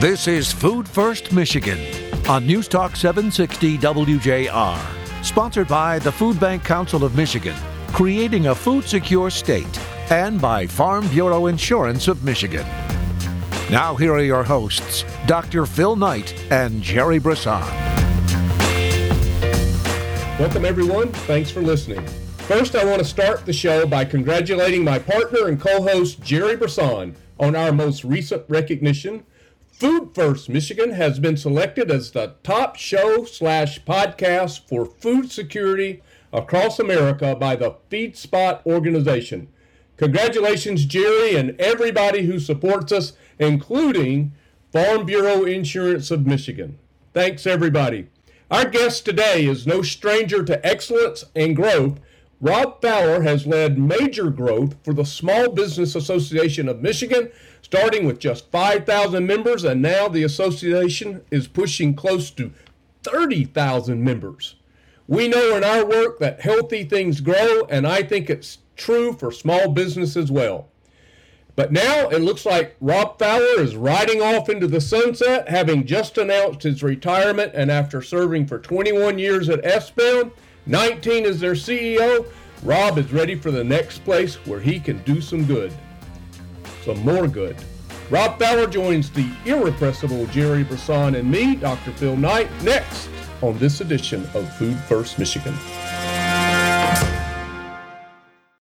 This is Food First Michigan on News Talk 760 WJR, sponsored by the Food Bank Council of Michigan, creating a food secure state, and by Farm Bureau Insurance of Michigan. Now, here are your hosts, Dr. Phil Knight and Jerry Brisson. Welcome, everyone. Thanks for listening. First, I want to start the show by congratulating my partner and co host, Jerry Brisson, on our most recent recognition Food First Michigan has been selected as the top show slash podcast for food security across America by the FeedSpot organization. Congratulations, Jerry, and everybody who supports us, including Farm Bureau Insurance of Michigan. Thanks, everybody. Our guest today is no stranger to excellence and growth Rob Fowler has led major growth for the Small Business Association of Michigan, starting with just 5,000 members, and now the association is pushing close to 30,000 members. We know in our work that healthy things grow, and I think it's true for small business as well. But now it looks like Rob Fowler is riding off into the sunset, having just announced his retirement, and after serving for 21 years at SBAM, 19 is their CEO. Rob is ready for the next place where he can do some good. Some more good. Rob Fowler joins the irrepressible Jerry Brisson and me, Dr. Phil Knight, next on this edition of Food First Michigan.